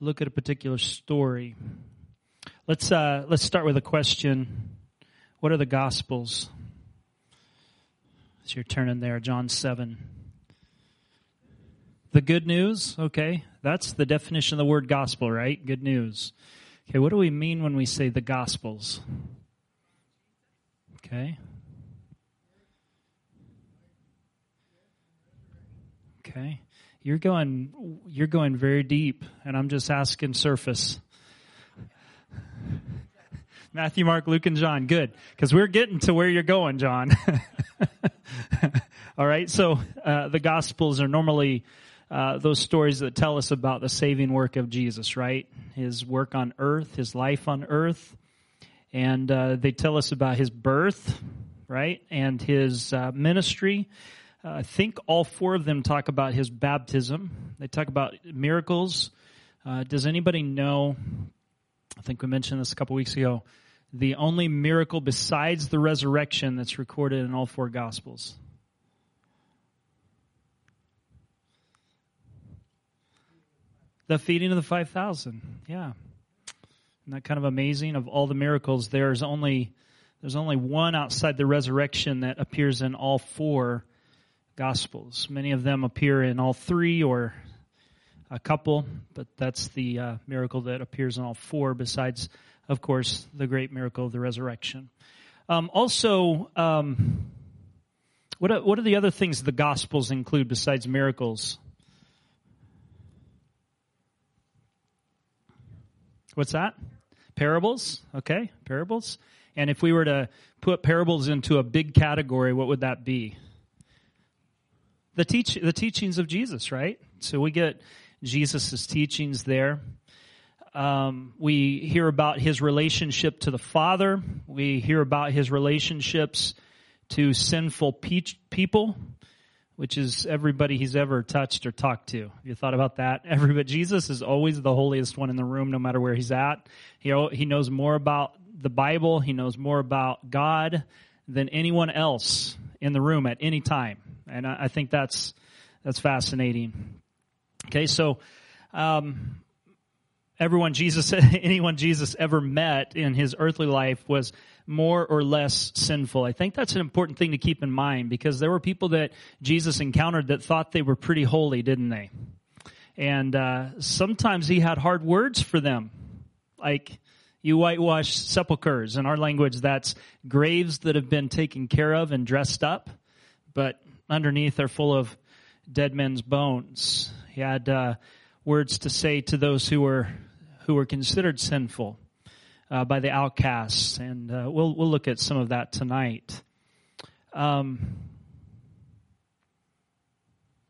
look at a particular story. Let's uh, let's start with a question. What are the Gospels? As you're turning there, John seven. The good news, okay, that's the definition of the word gospel, right? Good news. Okay, what do we mean when we say the Gospels? Okay. Okay. You're going you're going very deep and I'm just asking surface. Matthew, Mark, Luke, and John. Good. Because we're getting to where you're going, John. All right. So, uh, the Gospels are normally uh, those stories that tell us about the saving work of Jesus, right? His work on earth, his life on earth. And uh, they tell us about his birth, right? And his uh, ministry. Uh, I think all four of them talk about his baptism. They talk about miracles. Uh, does anybody know? I think we mentioned this a couple weeks ago. The only miracle besides the resurrection that's recorded in all four Gospels. The feeding of the 5,000. Yeah. Isn't that kind of amazing? Of all the miracles, there's only, there's only one outside the resurrection that appears in all four Gospels. Many of them appear in all three or a couple, but that's the uh, miracle that appears in all four, besides, of course, the great miracle of the resurrection. Um, also, um, what are, what are the other things the Gospels include besides miracles? What's that? Parables. Okay, parables. And if we were to put parables into a big category, what would that be? The teach the teachings of Jesus, right? So we get Jesus' teachings there. Um, we hear about his relationship to the Father. We hear about his relationships to sinful pe- people, which is everybody he's ever touched or talked to. Have you thought about that? Everybody, Jesus is always the holiest one in the room, no matter where he's at. He, he knows more about the Bible. He knows more about God than anyone else in the room at any time and I, I think that's that's fascinating. Okay, so um, everyone Jesus, anyone Jesus ever met in his earthly life was more or less sinful. I think that's an important thing to keep in mind because there were people that Jesus encountered that thought they were pretty holy, didn't they? And uh, sometimes he had hard words for them, like you whitewash sepulchres. In our language, that's graves that have been taken care of and dressed up, but underneath are full of dead men's bones. He had uh, words to say to those who were who were considered sinful uh, by the outcasts, and uh, we'll we'll look at some of that tonight. Um,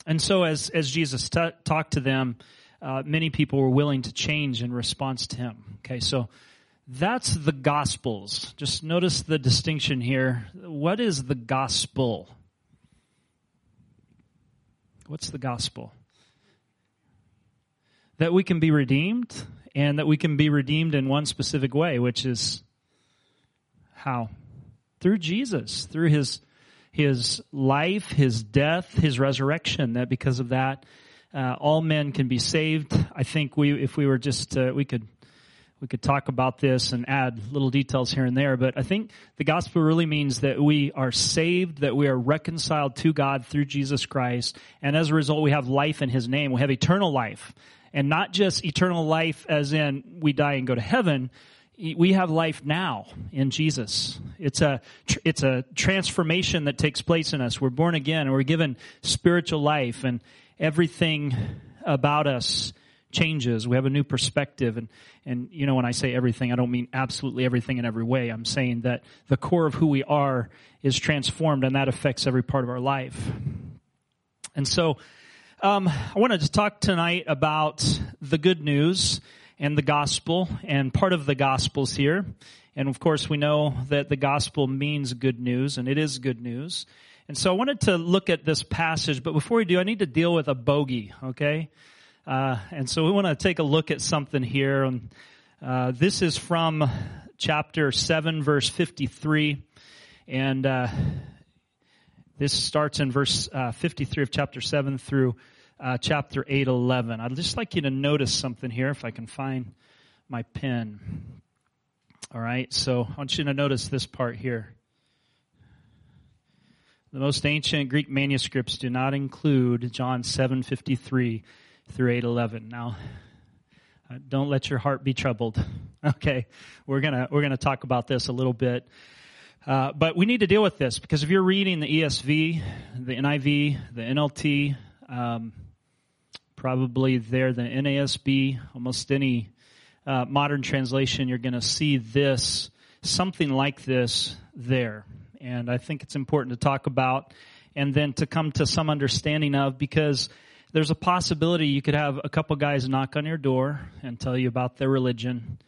and so, as as Jesus t- talked to them, uh, many people were willing to change in response to him. Okay, so that's the Gospels. Just notice the distinction here. What is the gospel? What's the gospel? That we can be redeemed and that we can be redeemed in one specific way, which is how? Through Jesus, through his his life, his death, his resurrection. That because of that, uh, all men can be saved. I think we, if we were just, uh, we could we could talk about this and add little details here and there, but I think the gospel really means that we are saved, that we are reconciled to God through Jesus Christ, and as a result we have life in His name. We have eternal life. And not just eternal life as in we die and go to heaven, we have life now in Jesus. It's a it's a transformation that takes place in us. We're born again and we're given spiritual life and everything about us changes. We have a new perspective. And, and, you know, when I say everything, I don't mean absolutely everything in every way. I'm saying that the core of who we are is transformed and that affects every part of our life. And so, um, I wanted to talk tonight about the good news. and the gospel and part of the gospels here. And of course, we know that the gospel means good news and it is good news. And so I wanted to look at this passage, but before we do, I need to deal with a bogey, okay? Uh, and so we want to take a look at something here. And uh, this is from chapter 7, verse 53. And uh, this starts in verse uh, 53 of chapter 7 through uh, chapter 8, 11. I'd just like you to notice something here, if I can find my pen. All right, so I want you to notice this part here. The most ancient Greek manuscripts do not include John 7:53 through 8:11. Now, uh, don't let your heart be troubled. Okay, we're gonna we're gonna talk about this a little bit, uh, but we need to deal with this because if you're reading the ESV, the NIV, the NLT, um, probably there the NASB, almost any uh, modern translation, you're to see this, something like this there. And I think it's important to talk about and then to come to some understanding of because there's a possibility you could have a couple guys knock on your door and tell you about their religion.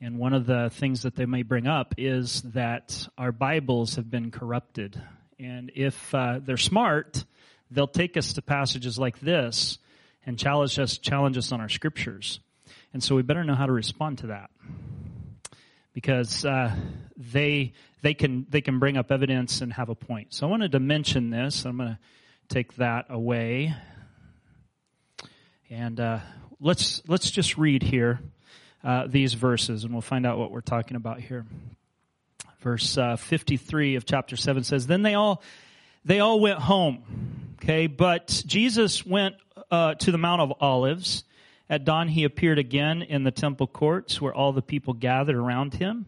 And one of the things that they may bring up is that our Bibles have been corrupted. And if uh, they're smart, they'll take us to passages like this and challenge us, challenge us on our scriptures. And so we better know how to respond to that. Because uh, they they can they can bring up evidence and have a point. So I wanted to mention this. I'm going to take that away, and uh, let's let's just read here uh, these verses, and we'll find out what we're talking about here. Verse uh, 53 of chapter seven says, "Then they all they all went home." Okay, but Jesus went uh, to the Mount of Olives. At dawn, he appeared again in the temple courts where all the people gathered around him,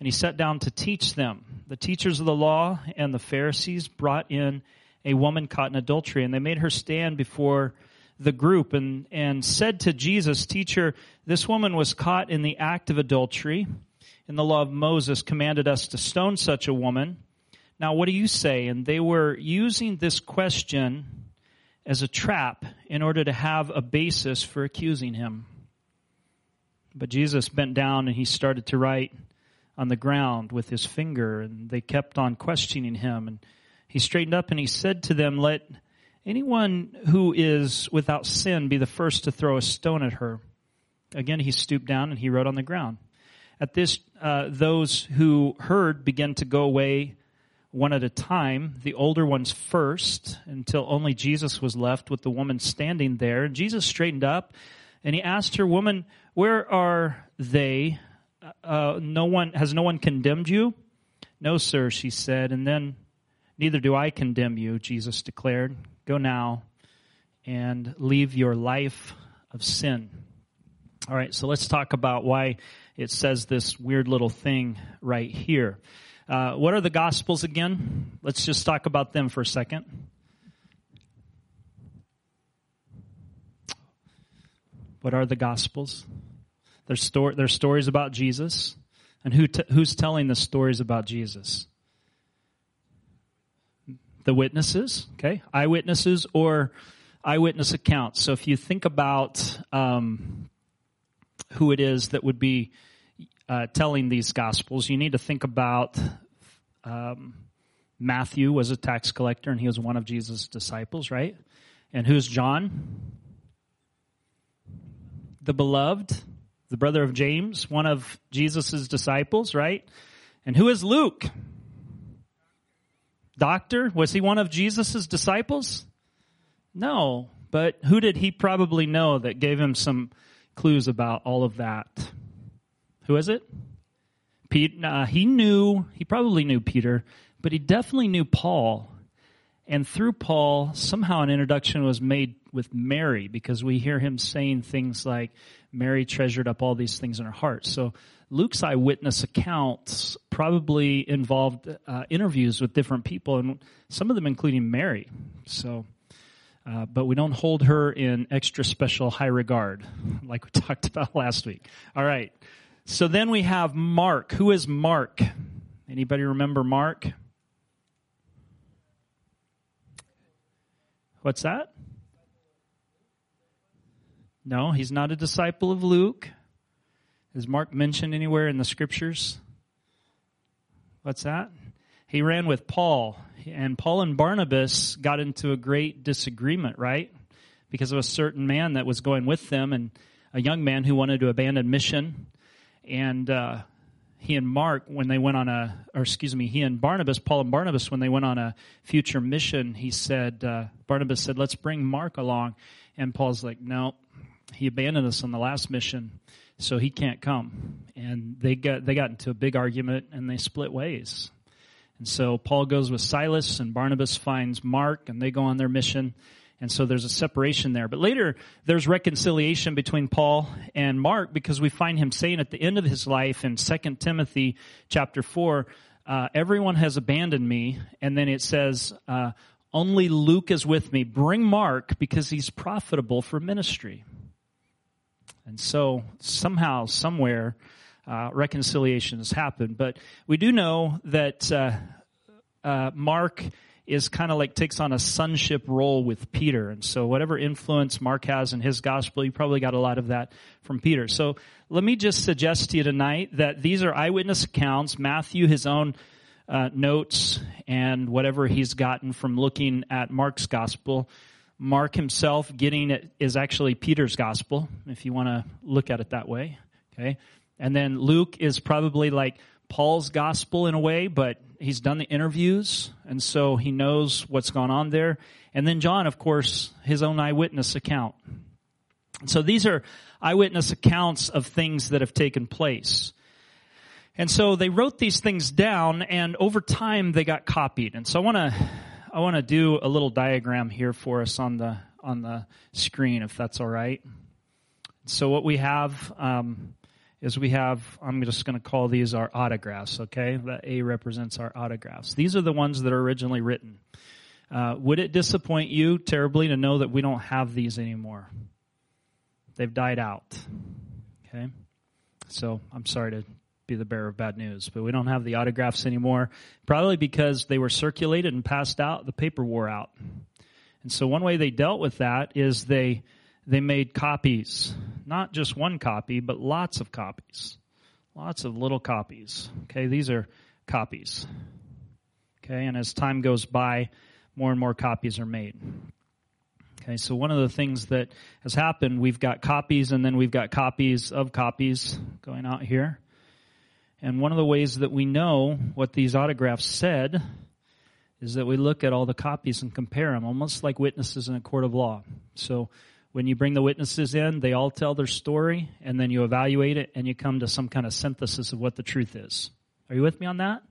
and he sat down to teach them. The teachers of the law and the Pharisees brought in a woman caught in adultery, and they made her stand before the group and, and said to Jesus, Teacher, this woman was caught in the act of adultery, and the law of Moses commanded us to stone such a woman. Now, what do you say? And they were using this question as a trap in order to have a basis for accusing him. But Jesus bent down and he started to write on the ground with his finger, and they kept on questioning him. And he straightened up and he said to them, Let anyone who is without sin be the first to throw a stone at her. Again, he stooped down and he wrote on the ground. At this, uh, those who heard began to go away one at a time, the older ones first, until only Jesus was left with the woman standing there. Jesus straightened up and he asked her, Woman, where are they? Uh, no one, has no one condemned you? No, sir, she said. And then, Neither do I condemn you, Jesus declared. Go now and leave your life of sin. All right, so let's talk about why it says this weird little thing right here. Uh, what are the Gospels again? Let's just talk about them for a second. What are the Gospels? They're, sto- they're stories about Jesus. And who t- who's telling the stories about Jesus? The witnesses, okay? Eyewitnesses or eyewitness accounts. So if you think about um, who it is that would be uh, telling these gospels, you need to think about um, Matthew was a tax collector and he was one of Jesus' disciples, right? And who's John? The beloved, the brother of James, one of Jesus' disciples, right? And who is Luke? Doctor? Was he one of Jesus' disciples? No, but who did he probably know that gave him some clues about all of that? Who is it? Pete, uh, he knew, he probably knew Peter, but he definitely knew Paul. And through Paul, somehow an introduction was made with Mary because we hear him saying things like, Mary treasured up all these things in her heart. So Luke's eyewitness accounts probably involved uh, interviews with different people, and some of them including Mary. So, uh, but we don't hold her in extra special high regard, like we talked about last week. All right. So then we have Mark. Who is Mark? Anybody remember Mark? What's that? No, he's not a disciple of Luke. Is Mark mentioned anywhere in the scriptures? What's that? He ran with Paul, and Paul and Barnabas got into a great disagreement, right? Because of a certain man that was going with them, and a young man who wanted to abandon mission. And uh, he and Mark, when they went on a, or excuse me, he and Barnabas, Paul and Barnabas, when they went on a future mission, he said, uh, Barnabas said, let's bring Mark along. And Paul's like, no, he abandoned us on the last mission so he can't come. And they got they got into a big argument and they split ways. And so Paul goes with Silas and Barnabas finds Mark and they go on their mission. And so there's a separation there. But later there's reconciliation between Paul and Mark because we find him saying at the end of his life in 2 Timothy chapter 4, uh, everyone has abandoned me. And then it says, uh, only Luke is with me. Bring Mark because he's profitable for ministry. And so somehow, somewhere, uh, reconciliation has happened. But we do know that uh, uh, Mark is kind of like takes on a sonship role with Peter. And so whatever influence Mark has in his gospel, you probably got a lot of that from Peter. So let me just suggest to you tonight that these are eyewitness accounts. Matthew, his own uh, notes and whatever he's gotten from looking at Mark's gospel Mark himself getting it is actually Peter's gospel, if you want to look at it that way. Okay. And then Luke is probably like Paul's gospel in a way, but he's done the interviews, and so he knows what's gone on there. And then John, of course, his own eyewitness account. So these are eyewitness accounts of things that have taken place. And so they wrote these things down, and over time they got copied. And so I want to I want to do a little diagram here for us on the on the screen, if that's all right. So what we have um, is we have. I'm just going to call these our autographs. Okay, that A represents our autographs. These are the ones that are originally written. Uh, would it disappoint you terribly to know that we don't have these anymore? They've died out. Okay, so I'm sorry to be the bearer of bad news. But we don't have the autographs anymore, probably because they were circulated and passed out. The paper wore out. And so one way they dealt with that is they they made copies, not just one copy, but lots of copies, lots of little copies. Okay, these are copies. Okay, and as time goes by, more and more copies are made. Okay, so one of the things that has happened, we've got copies and then we've got copies of copies going out here. And one of the ways that we know what these autographs said is that we look at all the copies and compare them, almost like witnesses in a court of law. So when you bring the witnesses in, they all tell their story, and then you evaluate it, and you come to some kind of synthesis of what the truth is. Are you with me on that?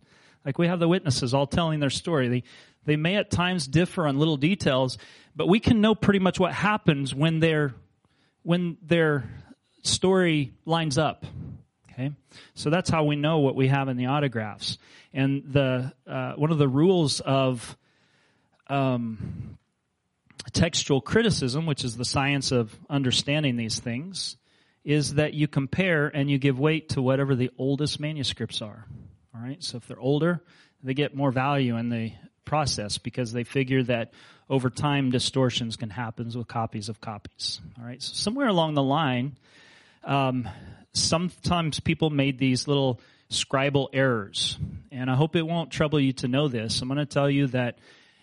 Like we have the witnesses all telling their story. They, they may at times differ on little details, but we can know pretty much what happens when their, when their story lines up. Okay, so that's how we know what we have in the autographs. And the uh, one of the rules of um, textual criticism, which is the science of understanding these things, is that you compare and you give weight to whatever the oldest manuscripts are. All right, so if they're older, they get more value in the process because they figure that over time distortions can happen with copies of copies. All right, so somewhere along the line, um, sometimes people made these little scribal errors. And I hope it won't trouble you to know this. I'm going to tell you that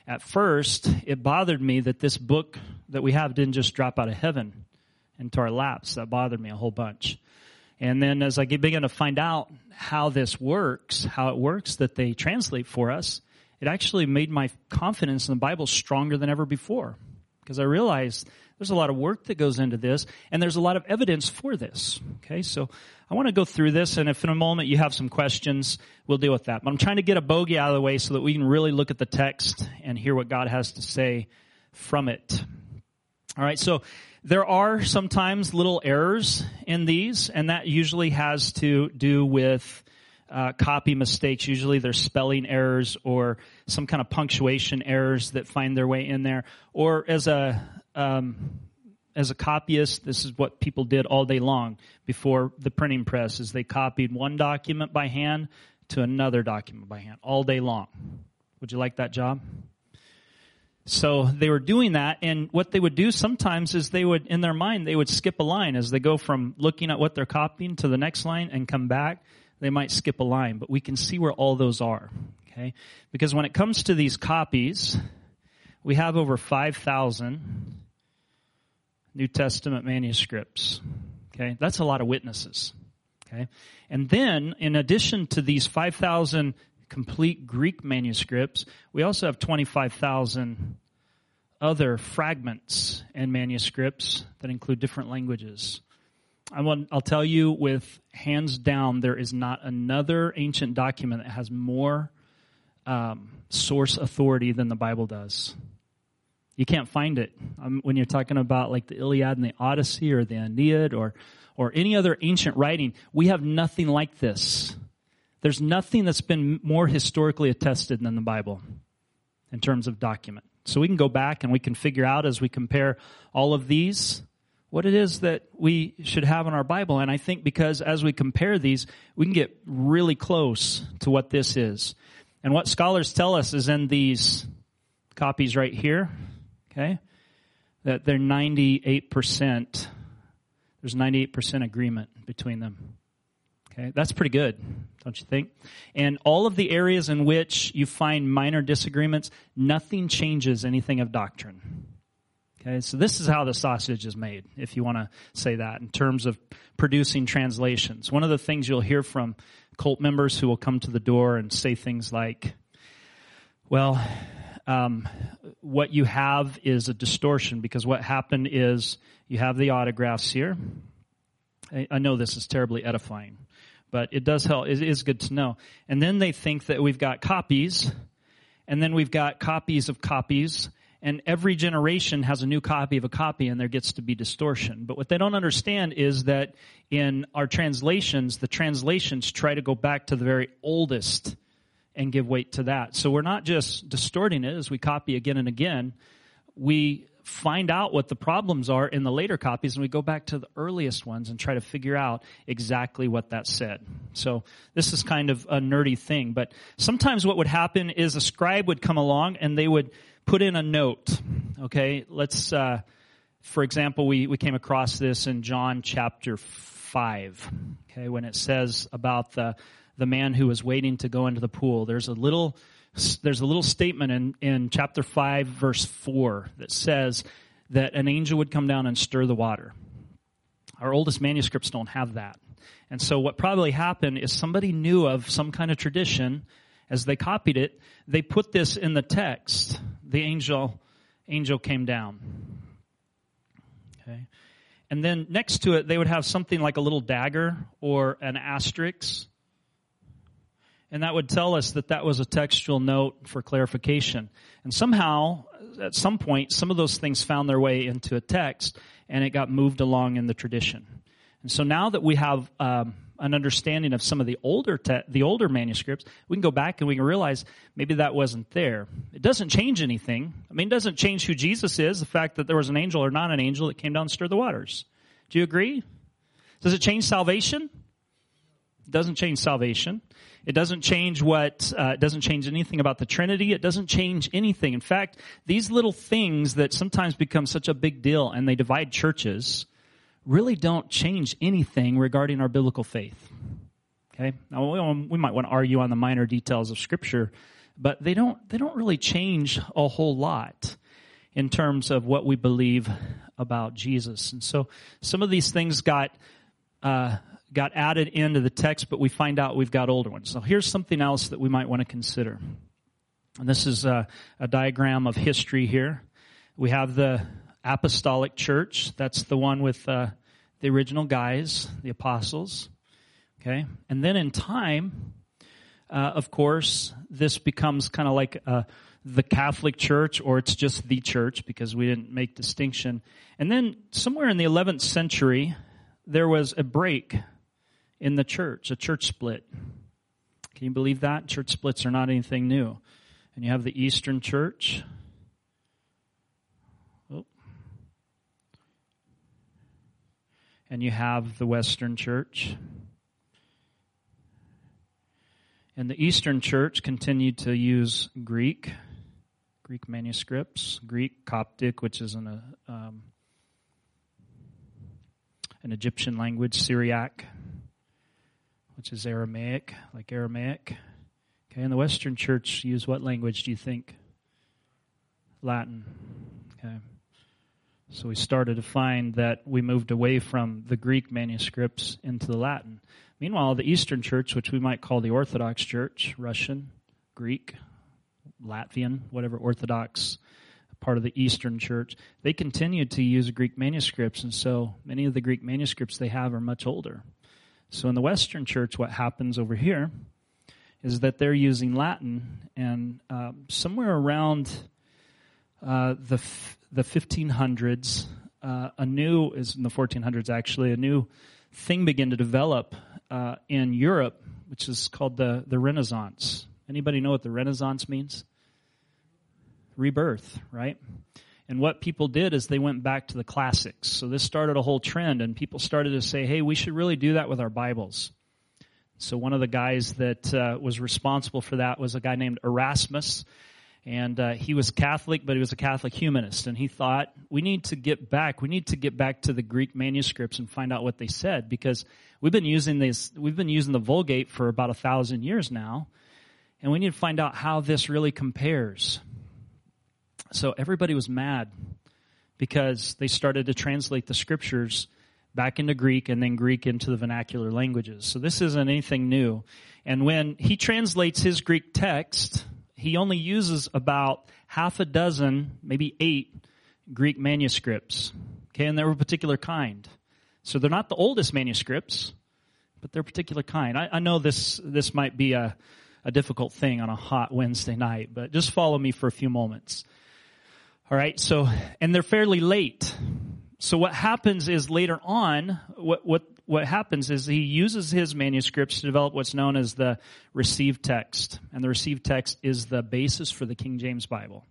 at first it bothered me that this book that we have didn't just drop out of heaven into our laps. That bothered me a whole bunch. And then as I began to find out how this works, how it works that they translate for us, it actually made my confidence in the Bible stronger than ever before. Because I realized there's a lot of work that goes into this, and there's a lot of evidence for this. Okay, so I want to go through this, and if in a moment you have some questions, we'll deal with that. But I'm trying to get a bogey out of the way so that we can really look at the text and hear what God has to say from it. All right, so there are sometimes little errors in these, and that usually has to do with uh, copy mistakes. Usually there's spelling errors or some kind of punctuation errors that find their way in there. Or as a um, as a copyist, this is what people did all day long before the printing press: is they copied one document by hand to another document by hand all day long. Would you like that job? So they were doing that, and what they would do sometimes is they would, in their mind, they would skip a line as they go from looking at what they're copying to the next line and come back. They might skip a line, but we can see where all those are. Okay? Because when it comes to these copies, we have over 5,000 New Testament manuscripts. Okay? That's a lot of witnesses. Okay? And then, in addition to these 5,000 complete Greek manuscripts, we also have 25,000 other fragments and manuscripts that include different languages. I will tell you with hands down, there is not another ancient document that has more um, source authority than the Bible does. You can't find it um, when you're talking about like the Iliad and the Odyssey or the Aeneid or or any other ancient writing. We have nothing like this. There's nothing that's been more historically attested than the Bible in terms of document. So we can go back and we can figure out as we compare all of these what it is that we should have in our Bible. And I think because as we compare these, we can get really close to what this is. And what scholars tell us is in these copies right here, okay, that they're 98%, there's 98% agreement between them. Okay, that's pretty good, don't you think? And all of the areas in which you find minor disagreements, nothing changes anything of doctrine. Okay, so this is how the sausage is made, if you want to say that, in terms of producing translations. One of the things you'll hear from cult members who will come to the door and say things like, well, um, what you have is a distortion because what happened is you have the autographs here. I, I know this is terribly edifying, but it does help. It is good to know. And then they think that we've got copies, and then we've got copies of copies, and every generation has a new copy of a copy and there gets to be distortion. But what they don't understand is that in our translations, the translations try to go back to the very oldest and give weight to that. So we're not just distorting it as we copy again and again. We find out what the problems are in the later copies and we go back to the earliest ones and try to figure out exactly what that said. So this is kind of a nerdy thing, but sometimes what would happen is a scribe would come along and they would put in a note. Okay, let's, uh, for example, we, we came across this in John chapter 5, okay, when it says about the, the man who was waiting to go into the pool. There's a little, there's a little statement in, in chapter 5, verse 4 that says that an angel would come down and stir the water. Our oldest manuscripts don't have that. And so what probably happened is somebody knew of some kind of tradition as they copied it, they put this in the text. The angel, angel came down. Okay. And then next to it, they would have something like a little dagger or an asterisk. And that would tell us that that was a textual note for clarification. And somehow, at some point, some of those things found their way into a text and it got moved along in the tradition. And so now that we have um, an understanding of some of the older te- the older manuscripts, we can go back and we can realize maybe that wasn't there. It doesn't change anything. I mean, it doesn't change who Jesus is. The fact that there was an angel or not an angel that came down and stirred the waters. Do you agree? Does it change salvation? It doesn't change salvation. It doesn't change what. Uh, it doesn't change anything about the Trinity. It doesn't change anything. In fact, these little things that sometimes become such a big deal and they divide churches really don't change anything regarding our biblical faith. Okay? Now, we might want to argue on the minor details of Scripture, but they don't, they don't really change a whole lot in terms of what we believe about Jesus. And so some of these things got, uh, got added into the text, but we find out we've got older ones. So here's something else that we might want to consider. And this is a, a diagram of history here. We have the apostolic church. That's the one with uh, the original guys, the apostles. Okay? And then in time, uh, of course, this becomes kind of like uh, the Catholic Church, or it's just the church because we didn't make distinction. And then somewhere in the 11th century, there was a break in the church, a church split. Can you believe that? Church splits are not anything new. And you have the Eastern Church, and you have the Western Church. And the Eastern Church continued to use Greek, Greek manuscripts, Greek, Coptic, which is an, uh, um, an Egyptian language, Syriac, which is Aramaic, like Aramaic. Okay, and the Western Church use what language do you think? Latin. Okay. So we started to find that we moved away from the Greek manuscripts into the Latin. Meanwhile, the Eastern Church, which we might call the Orthodox Church, Russian, Greek, Latvian, whatever Orthodox part of the Eastern Church, they continued to use Greek manuscripts, and so many of the Greek manuscripts they have are much older. So in the Western Church, what happens over here is that they're using Latin, and uh, somewhere around uh, the f- the 1500s, uh, a new is in the 1400s actually a new thing began to develop uh, in Europe, which is called the the Renaissance. Anybody know what the Renaissance means? Rebirth, right? And what people did is they went back to the classics. So this started a whole trend, and people started to say, hey, we should really do that with our Bibles. So one of the guys that uh, was responsible for that was a guy named Erasmus. And uh, he was Catholic, but he was a Catholic humanist. And he thought, we need to get back. We need to get back to the Greek manuscripts and find out what they said because we've been using these, we've been using the Vulgate for about a thousand years now. And we need to find out how this really compares. So everybody was mad because they started to translate the scriptures back into Greek and then Greek into the vernacular languages. So this isn't anything new. And when he translates his Greek text, he only uses about half a dozen, maybe eight Greek manuscripts. Okay, and they're a particular kind. So they're not the oldest manuscripts, but they're a particular kind. I, I know this this might be a, a difficult thing on a hot Wednesday night, but just follow me for a few moments. All right, so, and they're fairly late. So what happens is later on, what, what, what happens is he uses his manuscripts to develop what's known as the received text. And the received text is the basis for the King James Bible.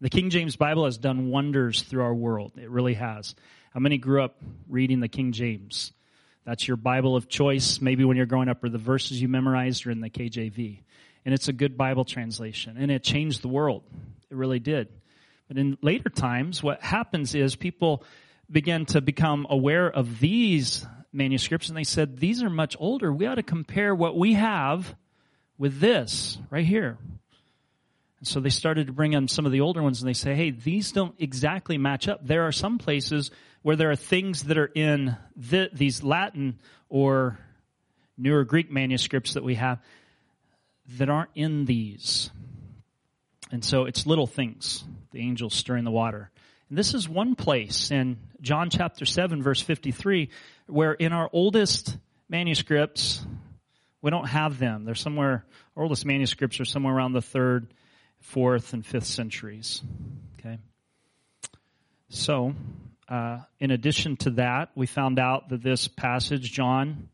The King James Bible has done wonders through our world. It really has. How many grew up reading the King James? That's your Bible of choice, maybe when you're growing up, or the verses you memorized are in the KJV. And it's a good Bible translation. And it changed the world. It really did. But in later times, what happens is people began to become aware of these manuscripts and they said, these are much older. We ought to compare what we have with this right here. And so they started to bring in some of the older ones and they say, hey, these don't exactly match up. There are some places where there are things that are in the, these Latin or newer Greek manuscripts that we have that aren't in these. And so it's little things the angels stirring the water. And this is one place in John chapter 7 verse 53 where in our oldest manuscripts, we don't have them. They're somewhere, our oldest manuscripts are somewhere around the third, fourth, and fifth centuries. Okay. So, uh, in addition to that, we found out that this passage, John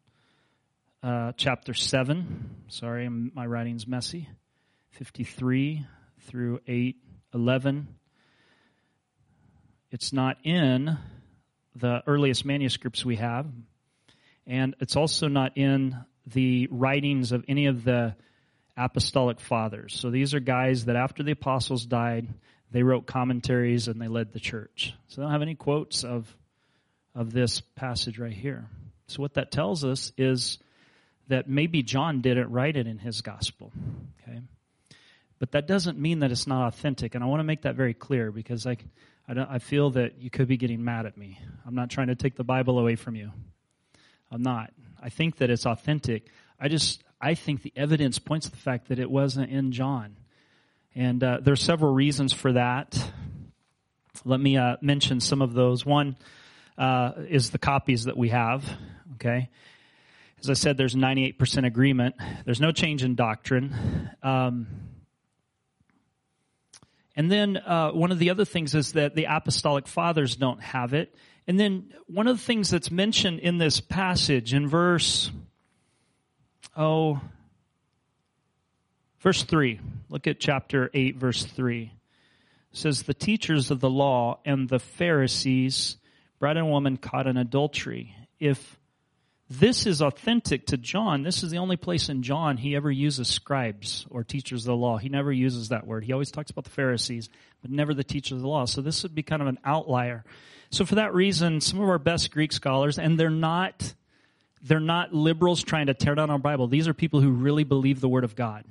uh, chapter 7, sorry, my writing's messy, 53 through 8 11. It's not in the earliest manuscripts we have, and it's also not in the writings of any of the apostolic fathers. So these are guys that after the apostles died, they wrote commentaries and they led the church. So they don't have any quotes of of this passage right here. So what that tells us is that maybe John didn't write it in his gospel. But that doesn't mean that it's not authentic. And I want to make that very clear because I, I, I feel that you could be getting mad at me. I'm not trying to take the Bible away from you. I'm not. I think that it's authentic. I just, I think the evidence points to the fact that it wasn't in John. And uh, several reasons for that. Let me uh, mention some of those. One uh, is the copies that we have. Okay. As I said, there's 98% agreement. There's no change in doctrine. Um, and then uh, one of the other things is that the apostolic fathers don't have it. And then one of the things that's mentioned in this passage in verse, oh, verse 3. Look at chapter 8, verse 3. It says, The teachers of the law and the Pharisees brought a woman caught in adultery. If this is authentic to John. This is the only place in John he ever uses scribes or teachers of the law. He never uses that word. He always talks about the Pharisees, but never the teachers of the law. So this would be kind of an outlier. So for that reason, some of our best Greek scholars, and they're not, they're not liberals trying to tear down our Bible. These are people who really believe the Word of God.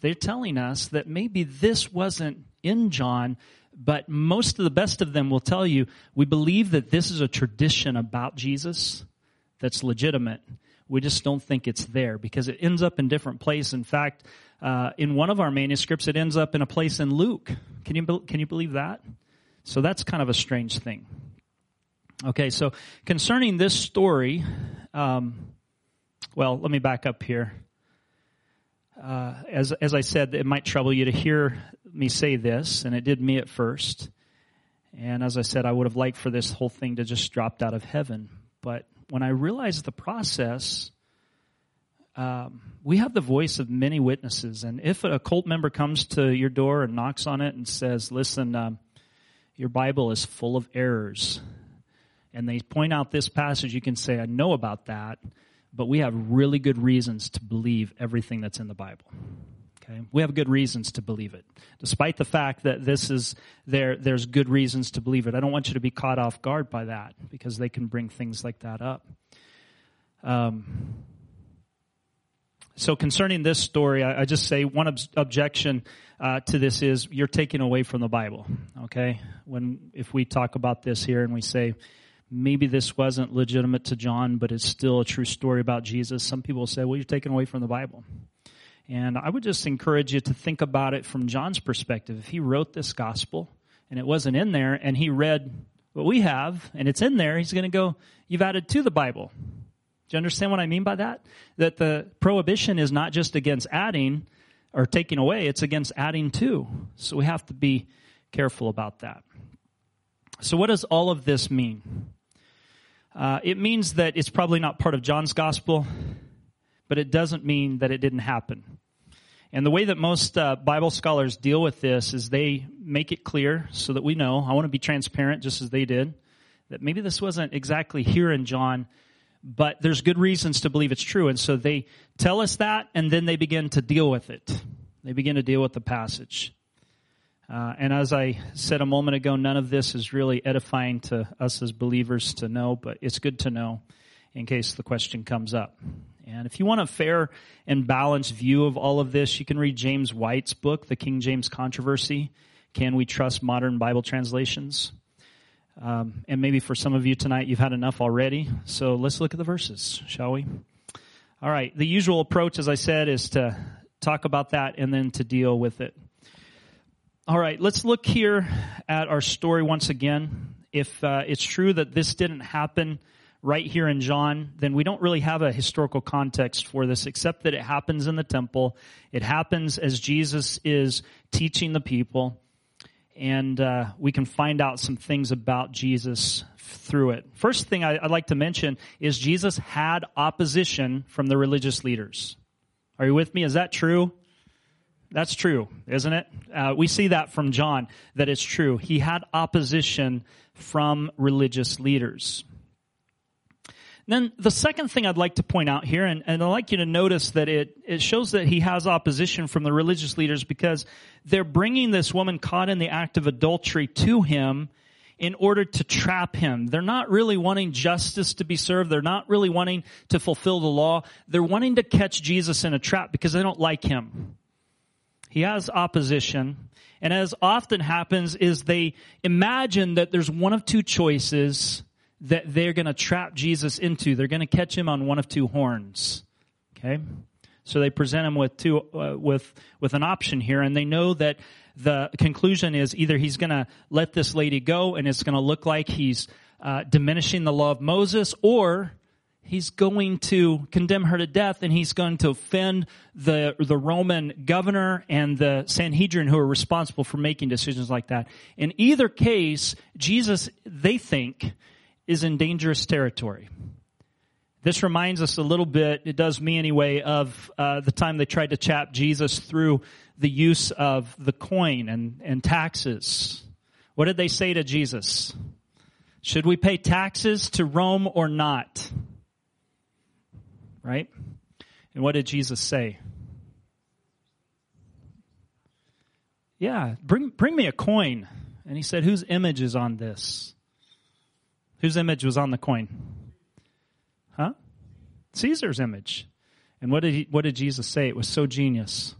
They're telling us that maybe this wasn't in John, but most of the best of them will tell you we believe that this is a tradition about Jesus that's legitimate. We just don't think it's there because it ends up in different place. In fact, uh, in one of our manuscripts, it ends up in a place in Luke. Can you can you believe that? So that's kind of a strange thing. Okay, so concerning this story, um, well, let me back up here. Uh, as as I said, it might trouble you to hear me say this, and it did me at first. And as I said, I would have liked for this whole thing to just dropped out of heaven. But when I realized the process, um, we have the voice of many witnesses. And if a cult member comes to your door and knocks on it and says, "Listen, um, your Bible is full of errors," and they point out this passage, you can say, "I know about that." but we have really good reasons to believe everything that's in the Bible. Okay? We have good reasons to believe it. Despite the fact that this is there there's good reasons to believe it. I don't want you to be caught off guard by that because they can bring things like that up. Um, so concerning this story, I, I just say one ob- objection uh, to this is you're taking away from the Bible. Okay, when if we talk about this here and we say maybe this wasn't legitimate to John, but it's still a true story about Jesus. Some people say, well, you're taking away from the Bible. And I would just encourage you to think about it from John's perspective. If he wrote this gospel and it wasn't in there and he read what we have and it's in there, he's going to go, you've added to the Bible. Do you understand what I mean by that? That the prohibition is not just against adding or taking away, it's against adding to. So we have to be careful about that. So what does all of this mean? Uh, it means that it's probably not part of John's gospel, but it doesn't mean that it didn't happen. And the way that most uh, Bible scholars deal with this is they make it clear so that we know. I want to be transparent just as they did, that maybe this wasn't exactly here in John, but there's good reasons to believe it's true. And so they tell us that, and then they begin to deal with it. They begin to deal with the passage. Uh, and as I said a moment ago, none of this is really edifying to us as believers to know, but it's good to know in case the question comes up. And if you want a fair and balanced view of all of this, you can read James White's book, The King James Controversy. Can we trust modern Bible translations? Um, and maybe for some of you tonight, you've had enough already. So let's look at the verses, shall we? All right. The usual approach, as I said, is to talk about that and then to deal with it. All right, let's look here at our story once again. If uh, it's true that this didn't happen right here in John, then we don't really have a historical context for this except that it happens in the temple. It happens as Jesus is teaching the people, and uh, we can find out some things about Jesus through it. First thing I'd like to mention is Jesus had opposition from the religious leaders. Are you with me? Is that true? That's true, isn't it? Uh, we see that from John, that it's true. He had opposition from religious leaders. Then the second thing I'd like to point out here, and, and I'd like you to notice that it, it shows that he has opposition from the religious leaders because they're bringing this woman caught in the act of adultery to him in order to trap him. They're not really wanting justice to be served. They're not really wanting to fulfill the law. They're wanting to catch Jesus in a trap because they don't like him. He has opposition. And as often happens is they imagine that there's one of two choices that they're going to trap Jesus into. They're going to catch him on one of two horns. Okay? So they present him with two, uh, with, with an option here and they know that the conclusion is either he's going to let this lady go and it's going to look like he's uh, diminishing the law of Moses or he's going to condemn her to death and he's going to offend the, the Roman governor and the Sanhedrin who are responsible for making decisions like that. In either case, Jesus, they think, is in dangerous territory. This reminds us a little bit, it does me anyway, of uh, the time they tried to chap Jesus through the use of the coin and, and taxes. What did they say to Jesus? Should we pay taxes to Rome or not? right? And what did Jesus say? Yeah, bring, bring me a coin. And he said, whose image is on this? Whose image was on the coin? Huh? Caesar's image. And what did he, what did Jesus say? It was so genius.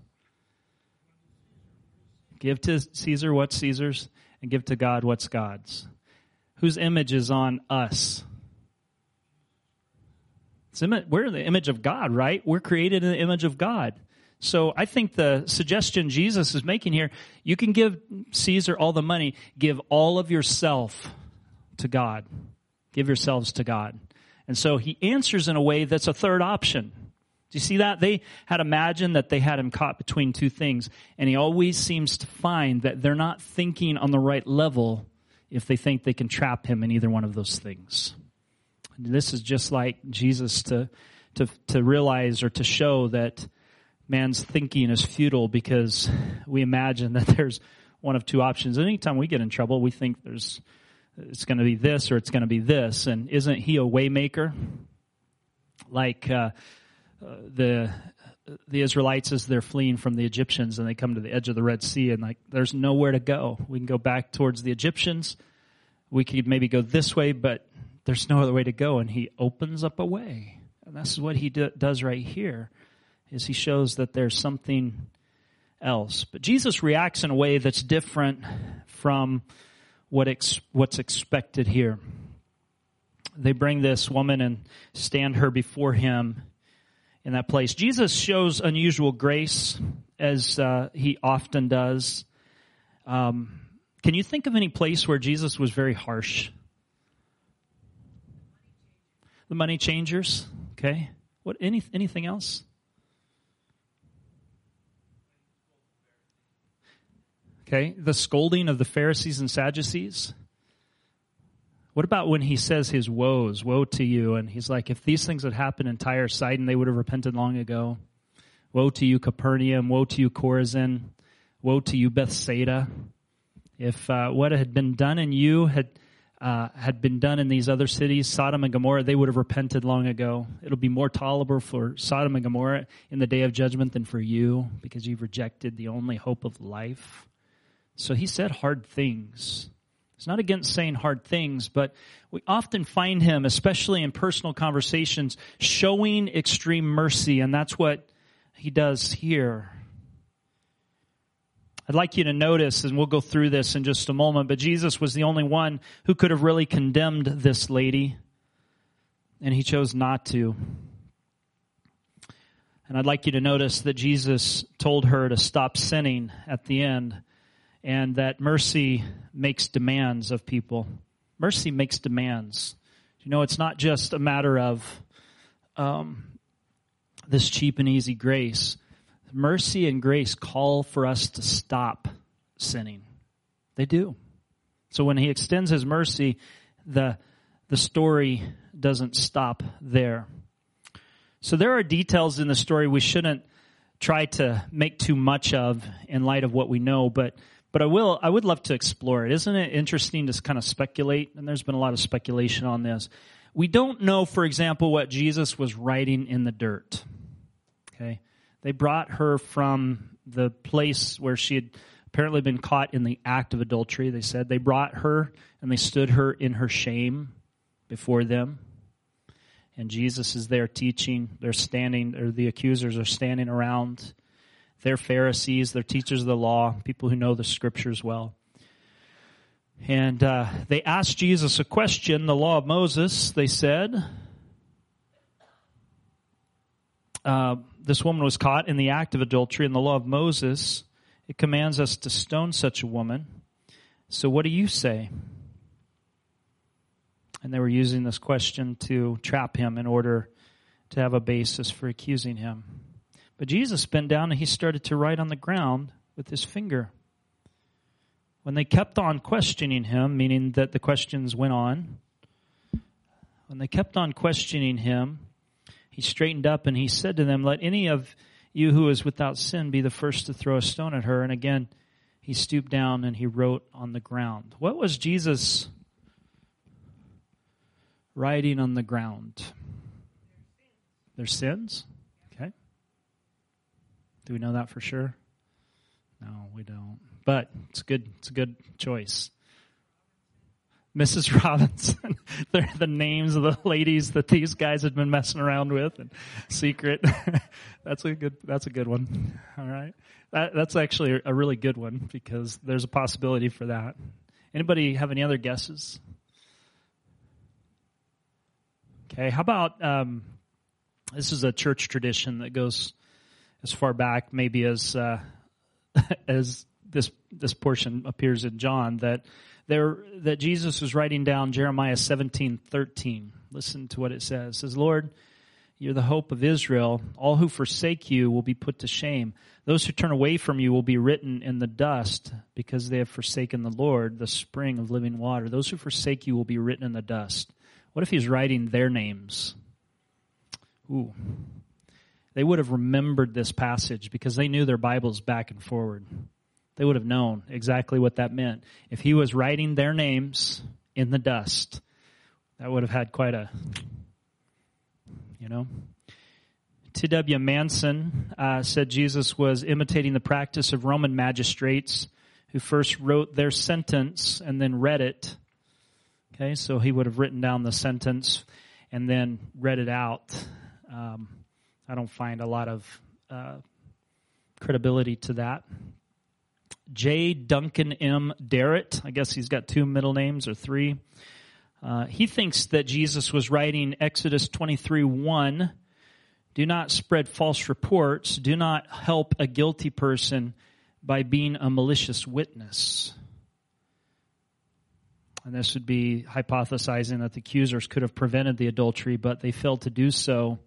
Give to Caesar what's Caesar's and give to God what's God's. Whose image is on us? we're the image of God, right? We're created in the image of God. So I think the suggestion Jesus is making here, you can give Caesar all the money, give all of yourself to God. Give yourselves to God. And so he answers in a way that's a third option. Do you see that? They had imagined that they had him caught between two things, and he always seems to find that they're not thinking on the right level if they think they can trap him in either one of those things. This is just like Jesus to, to, to realize or to show that man's thinking is futile because we imagine that there's one of two options. Anytime we get in trouble, we think there's it's going to be this or it's going to be this. And isn't he a waymaker? Like uh, uh, the the Israelites as they're fleeing from the Egyptians and they come to the edge of the Red Sea and like there's nowhere to go. We can go back towards the Egyptians. We could maybe go this way, but there's no other way to go. And he opens up a way. And that's what he do, does right here is he shows that there's something else. But Jesus reacts in a way that's different from what ex, what's expected here. They bring this woman and stand her before him in that place. Jesus shows unusual grace as uh, he often does. Um, can you think of any place where Jesus was very harsh? The money changers. Okay. What? Any anything else? Okay, the scolding of the Pharisees and Sadducees. What about when he says his woes, woe to you, and he's like, if these things had happened in Tyre, Sidon, they would have repented long ago. Woe to you, Capernaum. Woe to you, Chorazin. Woe to you, Bethsaida. If uh, what had been done in you had uh, had been done in these other cities, Sodom and Gomorrah, they would have repented long ago. It'll be more tolerable for Sodom and Gomorrah in the day of judgment than for you because you've rejected the only hope of life. So he said hard things. It's not against saying hard things, but we often find him, especially in personal conversations, showing extreme mercy, and that's what he does here. I'd like you to notice, and we'll go through this in just a moment, but Jesus was the only one who could have really condemned this lady, and he chose not to. And I'd like you to notice that Jesus told her to stop sinning at the end and that mercy makes demands of people. Mercy makes demands. You know, it's not just a matter of um, this cheap and easy grace. Mercy and grace call for us to stop sinning. They do. So when he extends his mercy, the the story doesn't stop there. So there are details in the story we shouldn't try to make too much of in light of what we know, but but I will, I would love to explore it. Isn't it interesting to kind of speculate? And there's been a lot of speculation on this. We don't know, for example, what Jesus was writing in the dirt. Okay. They brought her from the place where she had apparently been caught in the act of adultery. They said they brought her and they stood her in her shame before them. And Jesus is there teaching. They're standing, or the accusers are standing around they're Pharisees, they're teachers of the law, people who know the scriptures well. And uh, they asked Jesus a question, the law of Moses, they said. Uh, this woman was caught in the act of adultery, and the law of Moses, it commands us to stone such a woman. So what do you say? And they were using this question to trap him in order to have a basis for accusing him. But Jesus bent down and he started to write on the ground with his finger. When they kept on questioning him, meaning that the questions went on, when they kept on questioning him, he straightened up and he said to them, Let any of you who is without sin be the first to throw a stone at her. And again, he stooped down and he wrote on the ground. What was Jesus writing on the ground? Their sins? Do we know that for sure? No, we don't. But it's good it's a good choice. Mrs. Robinson. They're the names of the ladies that these guys had been messing around with and secret. that's a good that's a good one. All right. That, that's actually a really good one because there's a possibility for that. Anybody have any other guesses? Okay, how about um, this is a church tradition that goes as far back, maybe as uh, as this this portion appears in John that there that Jesus was writing down Jeremiah seventeen thirteen. Listen to what it says. It says, Lord, you're the hope of Israel. All who forsake you will be put to shame. Those who turn away from you will be written in the dust because they have forsaken the Lord, the spring of living water. Those who forsake you will be written in the dust. What if he's writing their names? Ooh. They would have remembered this passage because they knew their Bibles back and forward. They would have known exactly what that meant. If he was writing their names in the dust, that would have had quite a, you know. T.W. Manson uh, said Jesus was imitating the practice of Roman magistrates who first wrote their sentence and then read it Okay, so he would have written down the sentence and then read it out. Um, I don't find a lot of uh, credibility to that. J. Duncan M. Derrett, I guess he's got two middle names or three. Uh, he thinks that Jesus was writing Exodus 23 1. Do not spread false reports. Do not help a guilty person by being a malicious witness. And this would be hypothesizing that the accusers could have prevented the adultery, but they failed to do so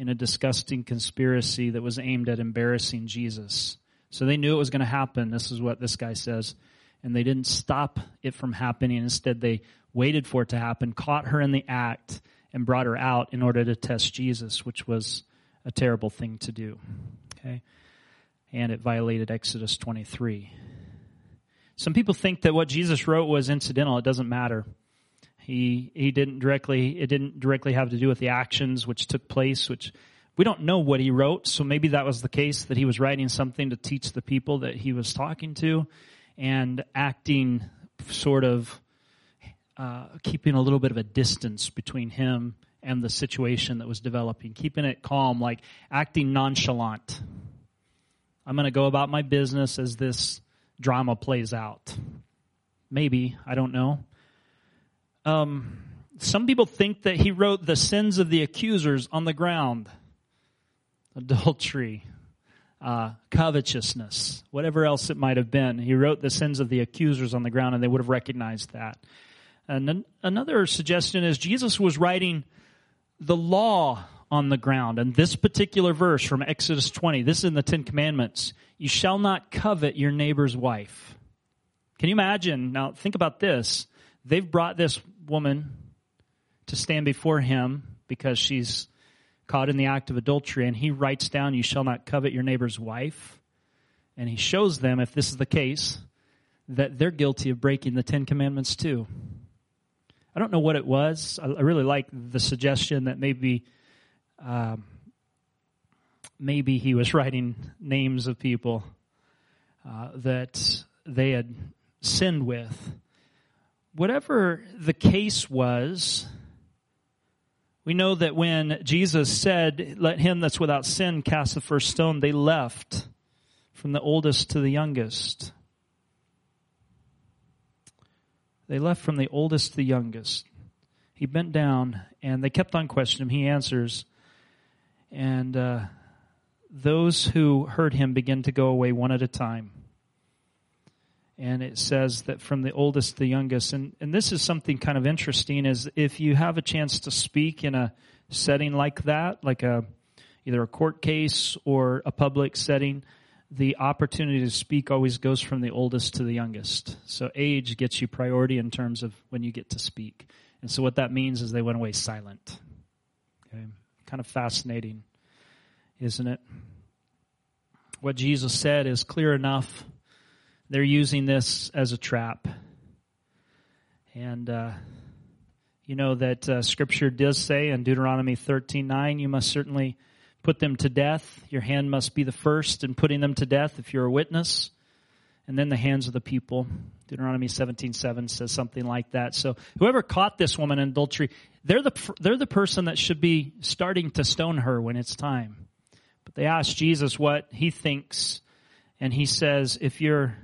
in a disgusting conspiracy that was aimed at embarrassing Jesus. So they knew it was going to happen. This is what this guy says. And they didn't stop it from happening. Instead, they waited for it to happen, caught her in the act, and brought her out in order to test Jesus, which was a terrible thing to do. Okay? And it violated Exodus 23. Some people think that what Jesus wrote was incidental. It doesn't matter. He, he didn't directly, it didn't directly have to do with the actions which took place, which we don't know what he wrote. So maybe that was the case that he was writing something to teach the people that he was talking to and acting sort of, uh, keeping a little bit of a distance between him and the situation that was developing, keeping it calm, like acting nonchalant. I'm going to go about my business as this drama plays out. Maybe, I don't know. Um, some people think that he wrote the sins of the accusers on the ground adultery, uh, covetousness, whatever else it might have been. He wrote the sins of the accusers on the ground, and they would have recognized that. And another suggestion is Jesus was writing the law on the ground. And this particular verse from Exodus 20, this is in the Ten Commandments. You shall not covet your neighbor's wife. Can you imagine? Now, think about this. They've brought this woman to stand before him because she's caught in the act of adultery, and he writes down, You shall not covet your neighbor's wife. And he shows them, if this is the case, that they're guilty of breaking the Ten Commandments too. I don't know what it was. I really like the suggestion that maybe um, maybe he was writing names of people uh, that they had sinned with. Whatever the case was, we know that when Jesus said, Let him that's without sin cast the first stone, they left from the oldest to the youngest. They left from the oldest to the youngest. He bent down and they kept on questioning him. He answers, and uh, those who heard him begin to go away one at a time. And it says that from the oldest to the youngest. And, and this is something kind of interesting is if you have a chance to speak in a setting like that, like a, either a court case or a public setting, the opportunity to speak always goes from the oldest to the youngest. So age gets you priority in terms of when you get to speak. And so what that means is they went away silent. Okay kind of fascinating, isn't it? What Jesus said is clear enough. They're using this as a trap. And uh, you know that uh, Scripture does say in Deuteronomy thirteen nine, you must certainly put them to death. Your hand must be the first in putting them to death if you're a witness. And then the hands of the people. Deuteronomy 17, 7 says something like that. So whoever caught this woman in adultery, they're the, they're the person that should be starting to stone her when it's time. But they ask Jesus what he thinks, and he says, if you're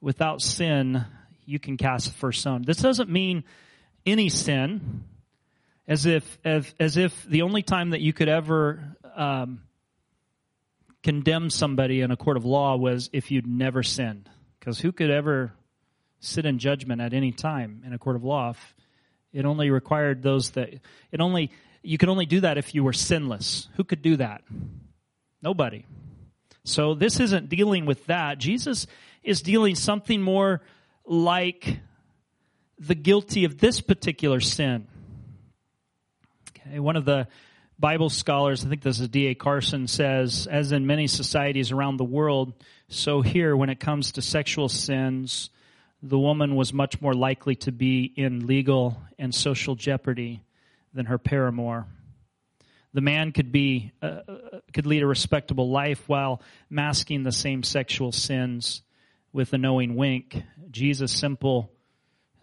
without sin, you can cast the first stone. This doesn't mean any sin as if as, as if the only time that you could ever um, condemn somebody in a court of law was if you'd never sinned. Because who could ever sit in judgment at any time in a court of law? It only required those that it only you could only do that if you were sinless. Who could do that? Nobody. So this isn't dealing with that. Jesus is dealing something more like the guilty of this particular sin. Okay, one of the Bible scholars, I think this is D.A. Carson, says, as in many societies around the world, so here, when it comes to sexual sins, the woman was much more likely to be in legal and social jeopardy than her paramour. The man could be uh, uh could lead a respectable life while masking the same sexual sins with a knowing wink. Jesus' simple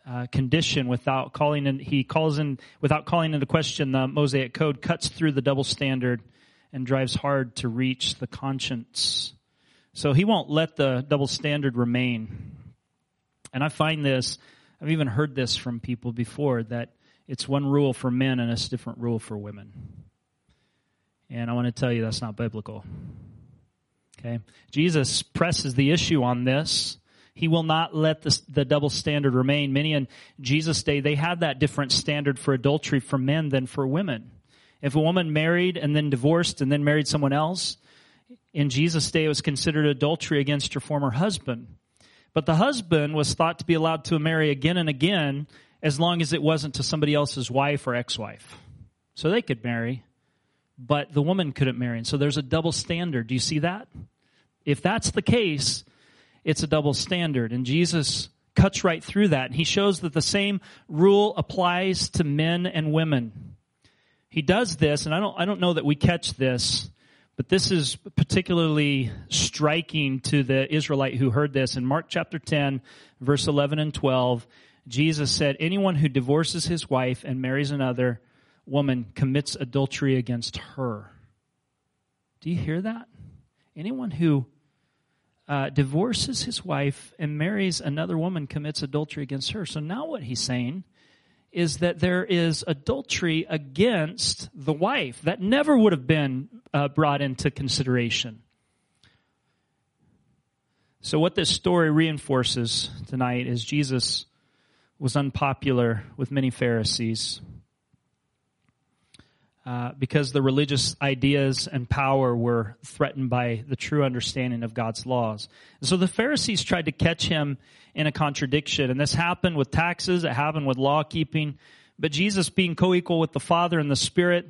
uh, condition without calling in, he calls in, without calling into question the Mosaic code, cuts through the double standard and drives hard to reach the conscience. So he won't let the double standard remain. And I find this, I've even heard this from people before, that it's one rule for men and it's a different rule for women. And I want to tell you that's not biblical. Okay? Jesus presses the issue on this he will not let the, the double standard remain. Many in Jesus' day, they had that different standard for adultery for men than for women. If a woman married and then divorced and then married someone else, in Jesus' day it was considered adultery against her former husband. But the husband was thought to be allowed to marry again and again as long as it wasn't to somebody else's wife or ex-wife. So they could marry, but the woman couldn't marry. And so there's a double standard. Do you see that? If that's the case, it's a double standard. And Jesus cuts right through that. And he shows that the same rule applies to men and women. He does this, and I don't, I don't know that we catch this, but this is particularly striking to the Israelite who heard this. In Mark chapter 10, verse 11 and 12, Jesus said, Anyone who divorces his wife and marries another woman commits adultery against her. Do you hear that? Anyone who uh, divorces his wife and marries another woman, commits adultery against her. So now what he's saying is that there is adultery against the wife. That never would have been uh, brought into consideration. So, what this story reinforces tonight is Jesus was unpopular with many Pharisees. Uh, because the religious ideas and power were threatened by the true understanding of God's laws. So the Pharisees tried to catch him in a contradiction, and this happened with taxes, it happened with law keeping, but Jesus being co-equal with the Father and the Spirit,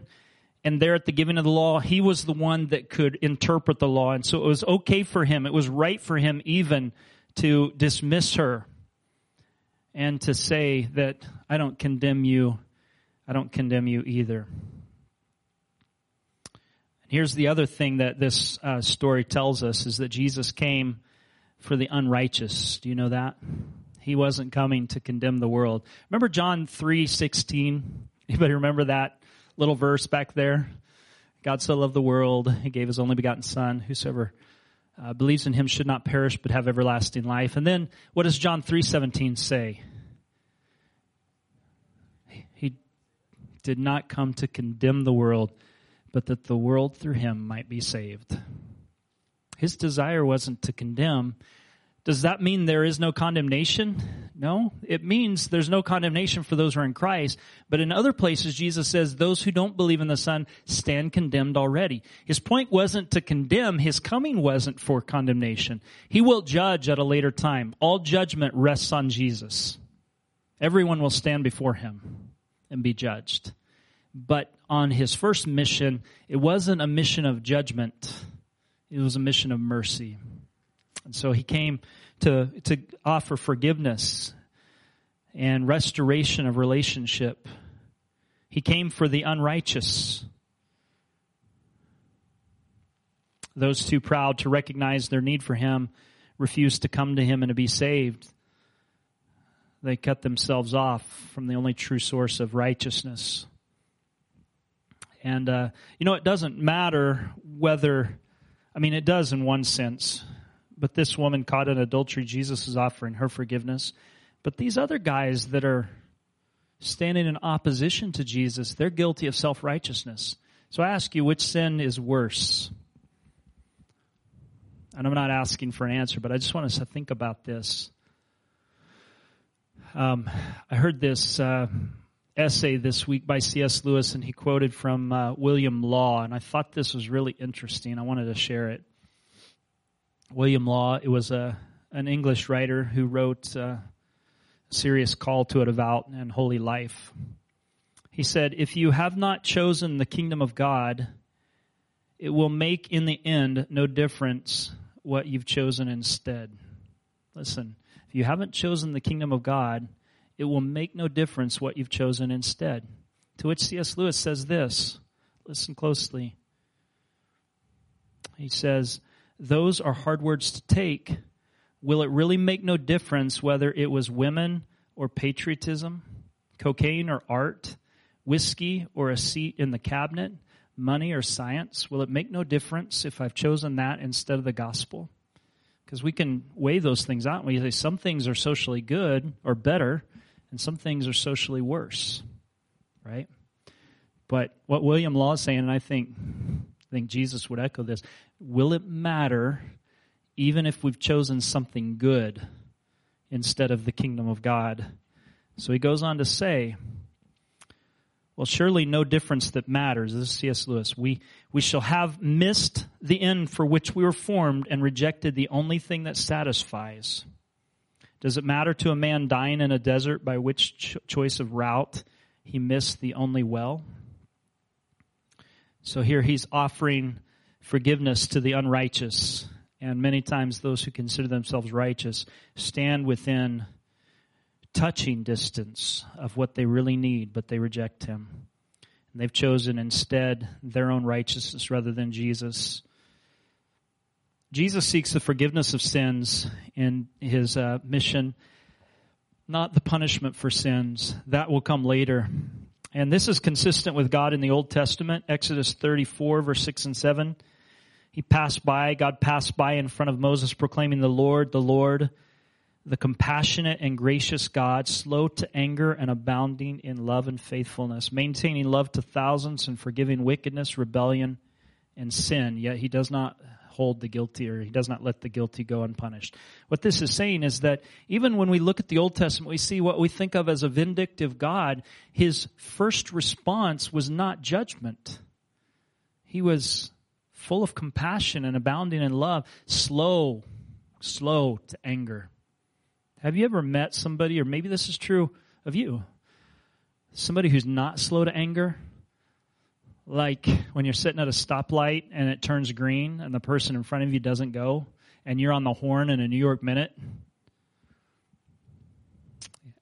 and there at the giving of the law, he was the one that could interpret the law, and so it was okay for him, it was right for him even to dismiss her and to say that I don't condemn you, I don't condemn you either. Here's the other thing that this uh, story tells us is that Jesus came for the unrighteous. Do you know that? He wasn't coming to condemn the world. Remember John 3:16? Anybody remember that little verse back there? God so loved the world, he gave his only begotten son, whosoever uh, believes in him should not perish but have everlasting life. And then what does John 3:17 say? He did not come to condemn the world, but that the world through him might be saved. His desire wasn't to condemn. Does that mean there is no condemnation? No. It means there's no condemnation for those who are in Christ. But in other places, Jesus says those who don't believe in the Son stand condemned already. His point wasn't to condemn. His coming wasn't for condemnation. He will judge at a later time. All judgment rests on Jesus. Everyone will stand before him and be judged. But on his first mission, it wasn't a mission of judgment. It was a mission of mercy. And so he came to, to offer forgiveness and restoration of relationship. He came for the unrighteous. Those too proud to recognize their need for him refused to come to him and to be saved. They cut themselves off from the only true source of righteousness. And, uh, you know, it doesn't matter whether, I mean, it does in one sense, but this woman caught in adultery, Jesus is offering her forgiveness. But these other guys that are standing in opposition to Jesus, they're guilty of self righteousness. So I ask you, which sin is worse? And I'm not asking for an answer, but I just want us to think about this. Um, I heard this uh, essay this week by C.S. Lewis, and he quoted from uh, William Law, and I thought this was really interesting. I wanted to share it. William Law, it was a an English writer who wrote uh, a serious call to a devout and holy life. He said, "If you have not chosen the kingdom of God, it will make in the end no difference what you've chosen instead. Listen, if you haven't chosen the kingdom of God, it will make no difference what you've chosen instead. To which C.S. Lewis says this. Listen closely. He says, Those are hard words to take. Will it really make no difference whether it was women or patriotism, cocaine or art, whiskey or a seat in the cabinet, money or science? Will it make no difference if I've chosen that instead of the gospel? Because we can weigh those things out. We say some things are socially good or better, and some things are socially worse, right? But what William Law is saying, and I think, I think Jesus would echo this, will it matter even if we've chosen something good instead of the kingdom of God? So he goes on to say, well, surely no difference that matters. This is C.S. Lewis. We, we shall have missed the end for which we were formed and rejected the only thing that satisfies. Does it matter to a man dying in a desert by which ch- choice of route he missed the only well? So here he's offering forgiveness to the unrighteous. And many times those who consider themselves righteous stand within touching distance of what they really need, but they reject him. And they've chosen instead their own righteousness rather than Jesus. Jesus seeks the forgiveness of sins in his uh, mission, not the punishment for sins. That will come later. And this is consistent with God in the Old Testament, Exodus 34, verse 6 and 7. He passed by, God passed by in front of Moses, proclaiming, The Lord, the Lord, the compassionate and gracious God, slow to anger and abounding in love and faithfulness, maintaining love to thousands and forgiving wickedness, rebellion, and sin. Yet he does not hold the guilty or he does not let the guilty go unpunished. What this is saying is that even when we look at the Old Testament, we see what we think of as a vindictive God. His first response was not judgment. He was full of compassion and abounding in love, slow, slow to anger have you ever met somebody, or maybe this is true of you, somebody who's not slow to anger? Like when you're sitting at a stoplight and it turns green and the person in front of you doesn't go and you're on the horn in a New York minute?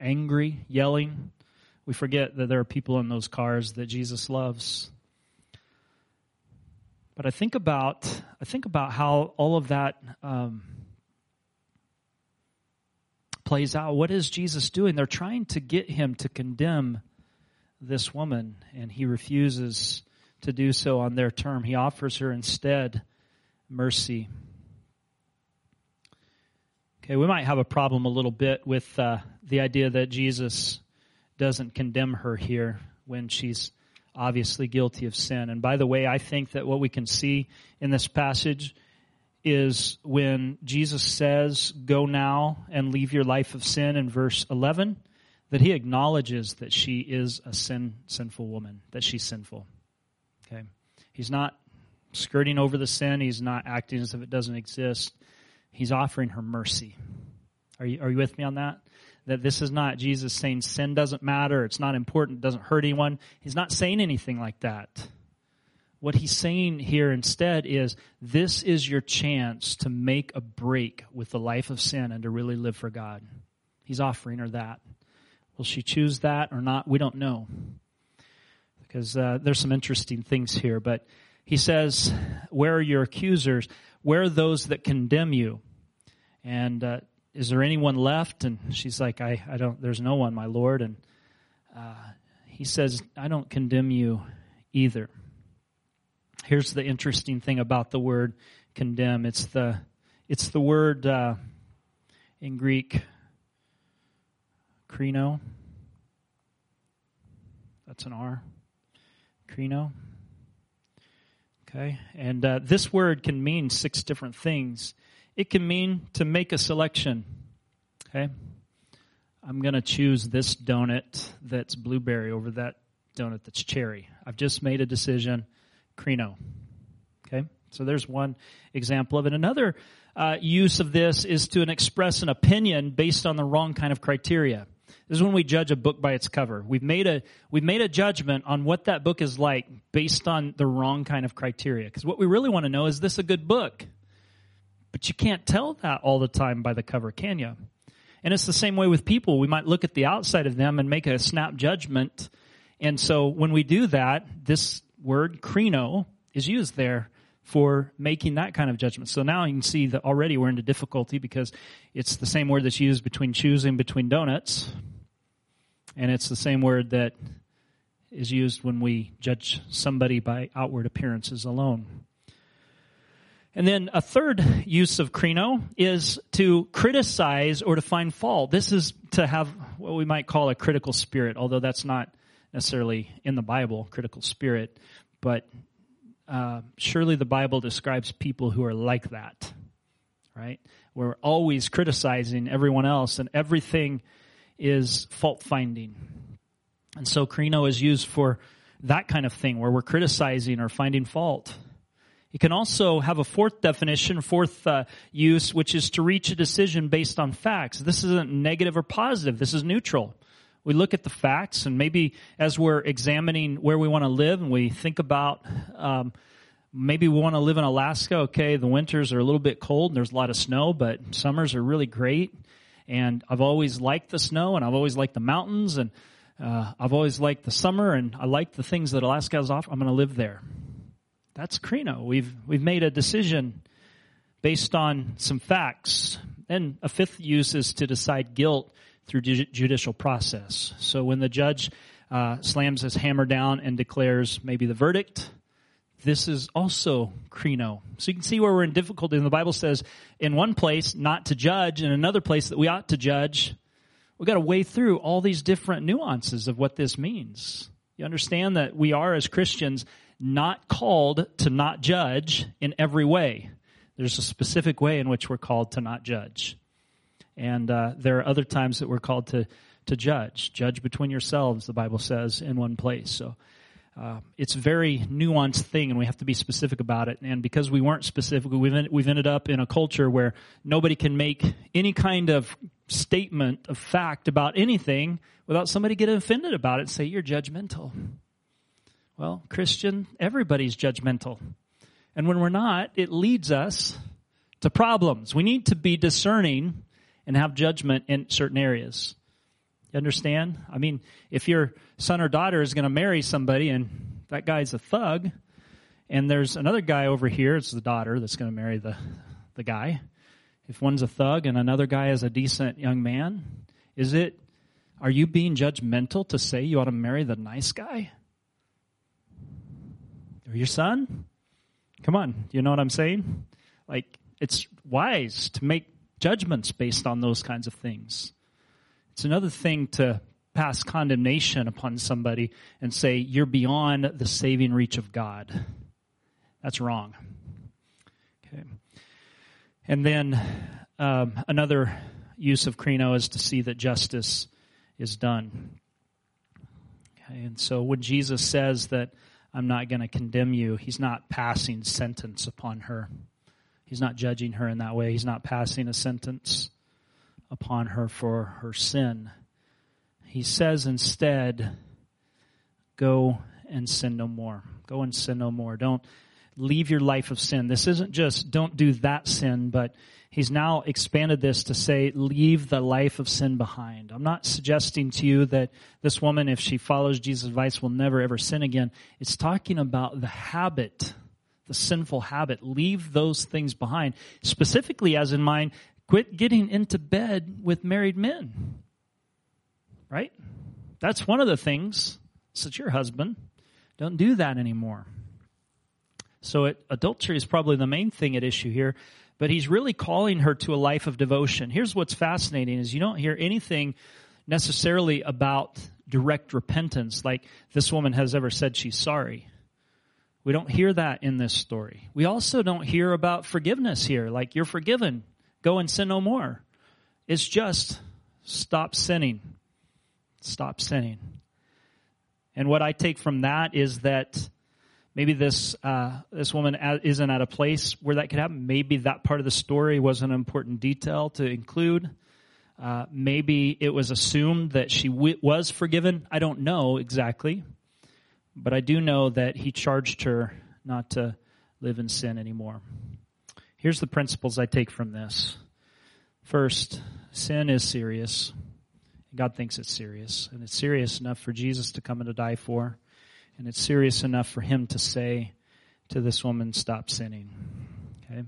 Angry, yelling. We forget that there are people in those cars that Jesus loves. But I think about I think about how all of that um, plays out. What is Jesus doing? They're trying to get him to condemn this woman, and he refuses to do so on their term. He offers her instead mercy. Okay, we might have a problem a little bit with uh, the idea that Jesus doesn't condemn her here when she's obviously guilty of sin. And by the way, I think that what we can see in this passage is when Jesus says, Go now and leave your life of sin in verse 11, that he acknowledges that she is a sin, sinful woman, that she's sinful. He's not skirting over the sin, he's not acting as if it doesn't exist. He's offering her mercy. Are you, are you with me on that? That this is not Jesus saying sin doesn't matter, it's not important, it doesn't hurt anyone. He's not saying anything like that. What he's saying here instead is this is your chance to make a break with the life of sin and to really live for God. He's offering her that. Will she choose that or not? We don't know. Because uh, there's some interesting things here. But he says, Where are your accusers? Where are those that condemn you? And uh, is there anyone left? And she's like, I, I don't, there's no one, my Lord. And uh, he says, I don't condemn you either. Here's the interesting thing about the word condemn. It's the, it's the word uh, in Greek, krino. That's an R. Krino. Okay. And uh, this word can mean six different things. It can mean to make a selection. Okay. I'm going to choose this donut that's blueberry over that donut that's cherry. I've just made a decision. Krino. Okay. So there's one example of it. Another uh, use of this is to express an opinion based on the wrong kind of criteria. This is when we judge a book by its cover. We've made a we've made a judgment on what that book is like based on the wrong kind of criteria. Because what we really want to know is this a good book? But you can't tell that all the time by the cover, can you? And it's the same way with people. We might look at the outside of them and make a snap judgment. And so when we do that, this word krino is used there for making that kind of judgment. So now you can see that already we're into difficulty because it's the same word that's used between choosing between donuts and it's the same word that is used when we judge somebody by outward appearances alone. And then a third use of krino is to criticize or to find fault. This is to have what we might call a critical spirit, although that's not necessarily in the Bible, critical spirit. But uh, surely the Bible describes people who are like that, right? We're always criticizing everyone else, and everything is fault finding. And so krino is used for that kind of thing where we're criticizing or finding fault. It can also have a fourth definition, fourth uh, use, which is to reach a decision based on facts. This isn't negative or positive. This is neutral. We look at the facts, and maybe as we're examining where we want to live, and we think about um, maybe we want to live in Alaska. Okay, the winters are a little bit cold, and there's a lot of snow, but summers are really great. And I've always liked the snow and I've always liked the mountains and uh, I've always liked the summer and I like the things that Alaska has. I'm going to live there. That's krino. We've, we've made a decision based on some facts. And a fifth use is to decide guilt through ju- judicial process. So when the judge uh, slams his hammer down and declares maybe the verdict, this is also krino. So you can see where we're in difficulty. And the Bible says in one place not to judge, in another place that we ought to judge. We've got to weigh through all these different nuances of what this means. You understand that we are, as Christians, not called to not judge in every way. There's a specific way in which we're called to not judge. And uh, there are other times that we're called to, to judge. Judge between yourselves, the Bible says, in one place. So uh, it's a very nuanced thing, and we have to be specific about it. And because we weren't specific, we've en- we've ended up in a culture where nobody can make any kind of statement of fact about anything without somebody getting offended about it and say you're judgmental. Well, Christian, everybody's judgmental, and when we're not, it leads us to problems. We need to be discerning and have judgment in certain areas. You understand? I mean, if your son or daughter is going to marry somebody and that guy's a thug, and there's another guy over here, it's the daughter that's going to marry the, the guy. If one's a thug and another guy is a decent young man, is it, are you being judgmental to say you ought to marry the nice guy? Or your son? Come on, you know what I'm saying? Like, it's wise to make judgments based on those kinds of things. It's another thing to pass condemnation upon somebody and say, you're beyond the saving reach of God. That's wrong. Okay. And then um, another use of krino is to see that justice is done. Okay. And so when Jesus says that I'm not going to condemn you, he's not passing sentence upon her. He's not judging her in that way. He's not passing a sentence upon her for her sin. He says instead, go and sin no more. Go and sin no more. Don't leave your life of sin. This isn't just don't do that sin, but he's now expanded this to say leave the life of sin behind. I'm not suggesting to you that this woman, if she follows Jesus' advice, will never ever sin again. It's talking about the habit, the sinful habit. Leave those things behind. Specifically, as in mind, quit getting into bed with married men. Right? That's one of the things. Since your husband. Don't do that anymore. So it, adultery is probably the main thing at issue here, but he's really calling her to a life of devotion. Here's what's fascinating is you don't hear anything necessarily about direct repentance like this woman has ever said she's sorry. We don't hear that in this story. We also don't hear about forgiveness here, like you're forgiven, go and sin no more. It's just stop sinning. Stop sinning. And what I take from that is that maybe this uh, this woman isn't at a place where that could happen. Maybe that part of the story was an important detail to include. Uh, maybe it was assumed that she w- was forgiven. I don't know exactly, but I do know that he charged her not to live in sin anymore. Here's the principles I take from this. First, sin is serious. God thinks it's serious, and it's serious enough for Jesus to come and to die for. And it's serious enough for him to say to this woman, stop sinning. Okay?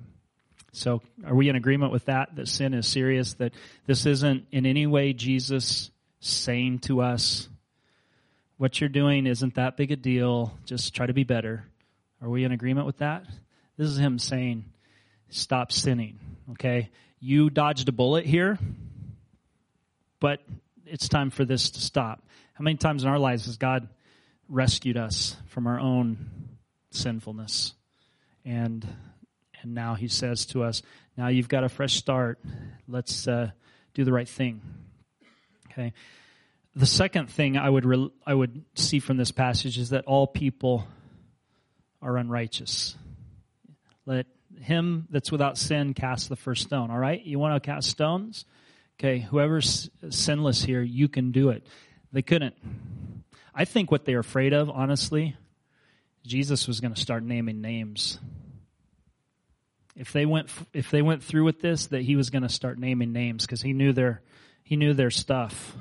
So are we in agreement with that? That sin is serious? That this isn't in any way Jesus saying to us, what you're doing isn't that big a deal. Just try to be better. Are we in agreement with that? This is him saying, stop sinning. Okay? You dodged a bullet here, but it's time for this to stop. How many times in our lives has God rescued us from our own sinfulness. And and now he says to us, now you've got a fresh start. Let's uh, do the right thing. Okay. The second thing I would re- I would see from this passage is that all people are unrighteous. Let him that's without sin cast the first stone. All right, you want to cast stones? Okay, whoever's sinless here, you can do it. They couldn't. I think what they're afraid of, honestly, Jesus was going to start naming names. If they went if they went through with this, that he was going to start naming names because he knew their he knew their stuff.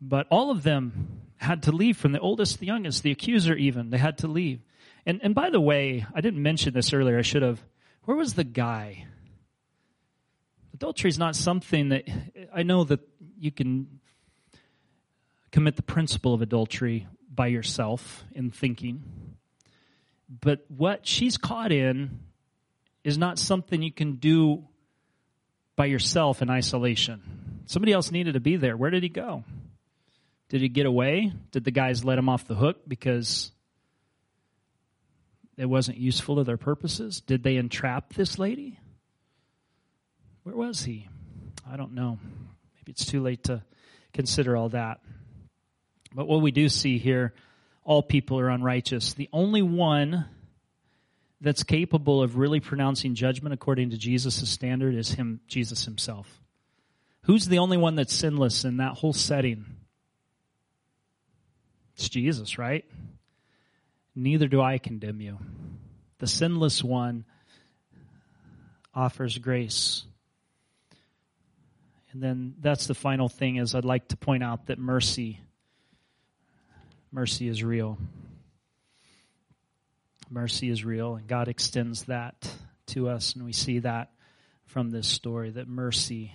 But all of them had to leave, from the oldest to the youngest, the accuser even. They had to leave. And and by the way, I didn't mention this earlier. I should have. Where was the guy? Adultery is not something that I know that you can commit the principle of adultery by yourself in thinking. But what she's caught in is not something you can do by yourself in isolation. Somebody else needed to be there. Where did he go? Did he get away? Did the guys let him off the hook because it wasn't useful to their purposes? Did they entrap this lady? Where was he? I don't know. Maybe it's too late to consider all that. But what we do see here, all people are unrighteous. The only one that's capable of really pronouncing judgment according to Jesus' standard is him, Jesus himself. Who's the only one that's sinless in that whole setting? It's Jesus, right? Neither do I condemn you. The sinless one offers grace. And then that's the final thing is I'd like to point out that mercy mercy is real. Mercy is real, and God extends that to us, and we see that from this story that mercy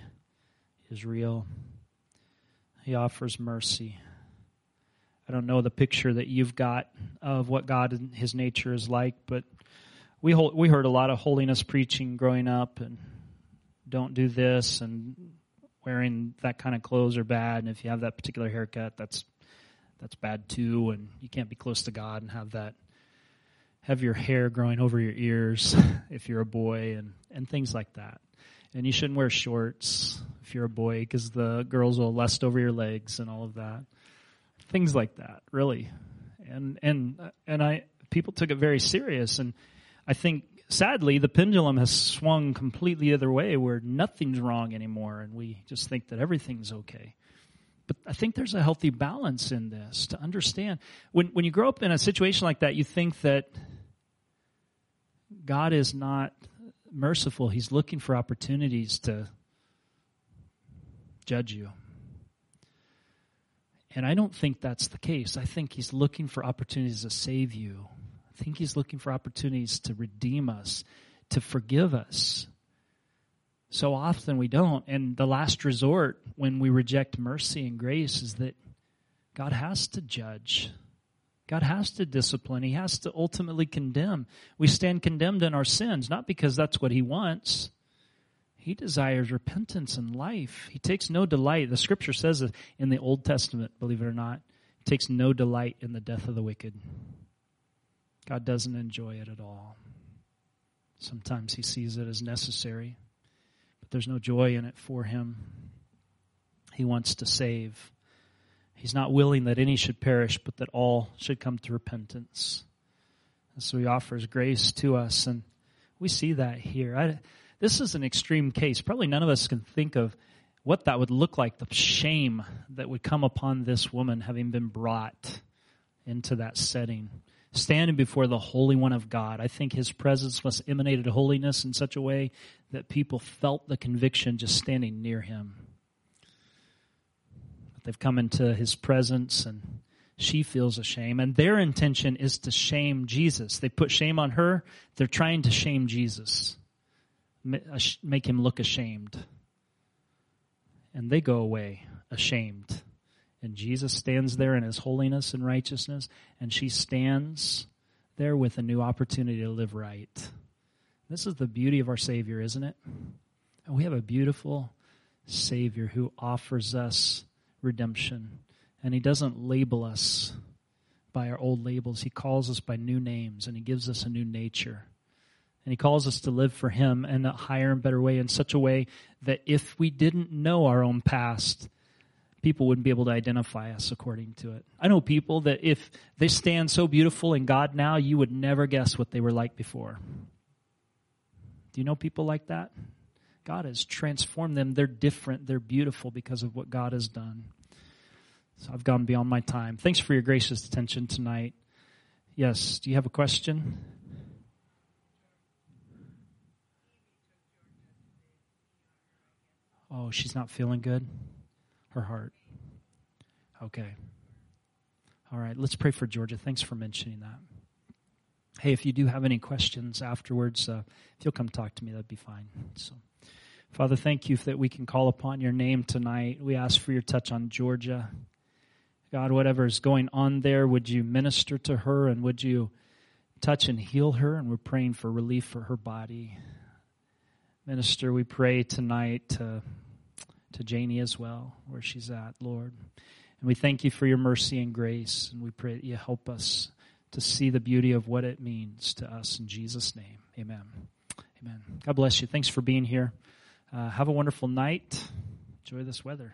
is real. He offers mercy. I don't know the picture that you've got of what God and His nature is like, but we hold, we heard a lot of holiness preaching growing up, and don't do this, and wearing that kind of clothes are bad, and if you have that particular haircut, that's that's bad too, and you can't be close to God and have that have your hair growing over your ears if you're a boy and and things like that. And you shouldn't wear shorts if you're a boy because the girls will lust over your legs and all of that. Things like that, really. And and and I people took it very serious and I think sadly the pendulum has swung completely the other way where nothing's wrong anymore and we just think that everything's okay. But I think there's a healthy balance in this to understand. When, when you grow up in a situation like that, you think that God is not merciful. He's looking for opportunities to judge you. And I don't think that's the case. I think he's looking for opportunities to save you. I think he's looking for opportunities to redeem us, to forgive us. So often we don't. And the last resort when we reject mercy and grace is that God has to judge. God has to discipline. He has to ultimately condemn. We stand condemned in our sins, not because that's what He wants. He desires repentance and life. He takes no delight. The scripture says it in the Old Testament, believe it or not, takes no delight in the death of the wicked. God doesn't enjoy it at all. Sometimes He sees it as necessary, but there's no joy in it for Him. He wants to save. He's not willing that any should perish, but that all should come to repentance. And so he offers grace to us, and we see that here. I, this is an extreme case. Probably none of us can think of what that would look like, the shame that would come upon this woman having been brought into that setting. Standing before the Holy One of God. I think his presence must emanated holiness in such a way that people felt the conviction just standing near him. They've come into his presence and she feels ashamed. And their intention is to shame Jesus. They put shame on her. They're trying to shame Jesus, make him look ashamed. And they go away ashamed. And Jesus stands there in his holiness and righteousness, and she stands there with a new opportunity to live right. This is the beauty of our Savior, isn't it? And we have a beautiful Savior who offers us redemption. And He doesn't label us by our old labels. He calls us by new names and He gives us a new nature. And He calls us to live for Him in a higher and better way, in such a way that if we didn't know our own past, people wouldn't be able to identify us according to it. I know people that if they stand so beautiful in God now, you would never guess what they were like before. Do you know people like that? God has transformed them. They're different. They're beautiful because of what God has done. So I've gone beyond my time. Thanks for your gracious attention tonight. Yes, do you have a question? Oh, she's not feeling good? Her heart. Okay. All right, let's pray for Georgia. Thanks for mentioning that. Hey, if you do have any questions afterwards, uh, if you'll come talk to me, that'd be fine. So. Father, thank you that we can call upon your name tonight. We ask for your touch on Georgia. God, whatever is going on there, would you minister to her and would you touch and heal her? And we're praying for relief for her body. Minister, we pray tonight to, to Janie as well, where she's at, Lord. And we thank you for your mercy and grace. And we pray that you help us to see the beauty of what it means to us. In Jesus' name, amen. Amen. God bless you. Thanks for being here. Uh, have a wonderful night. Enjoy this weather.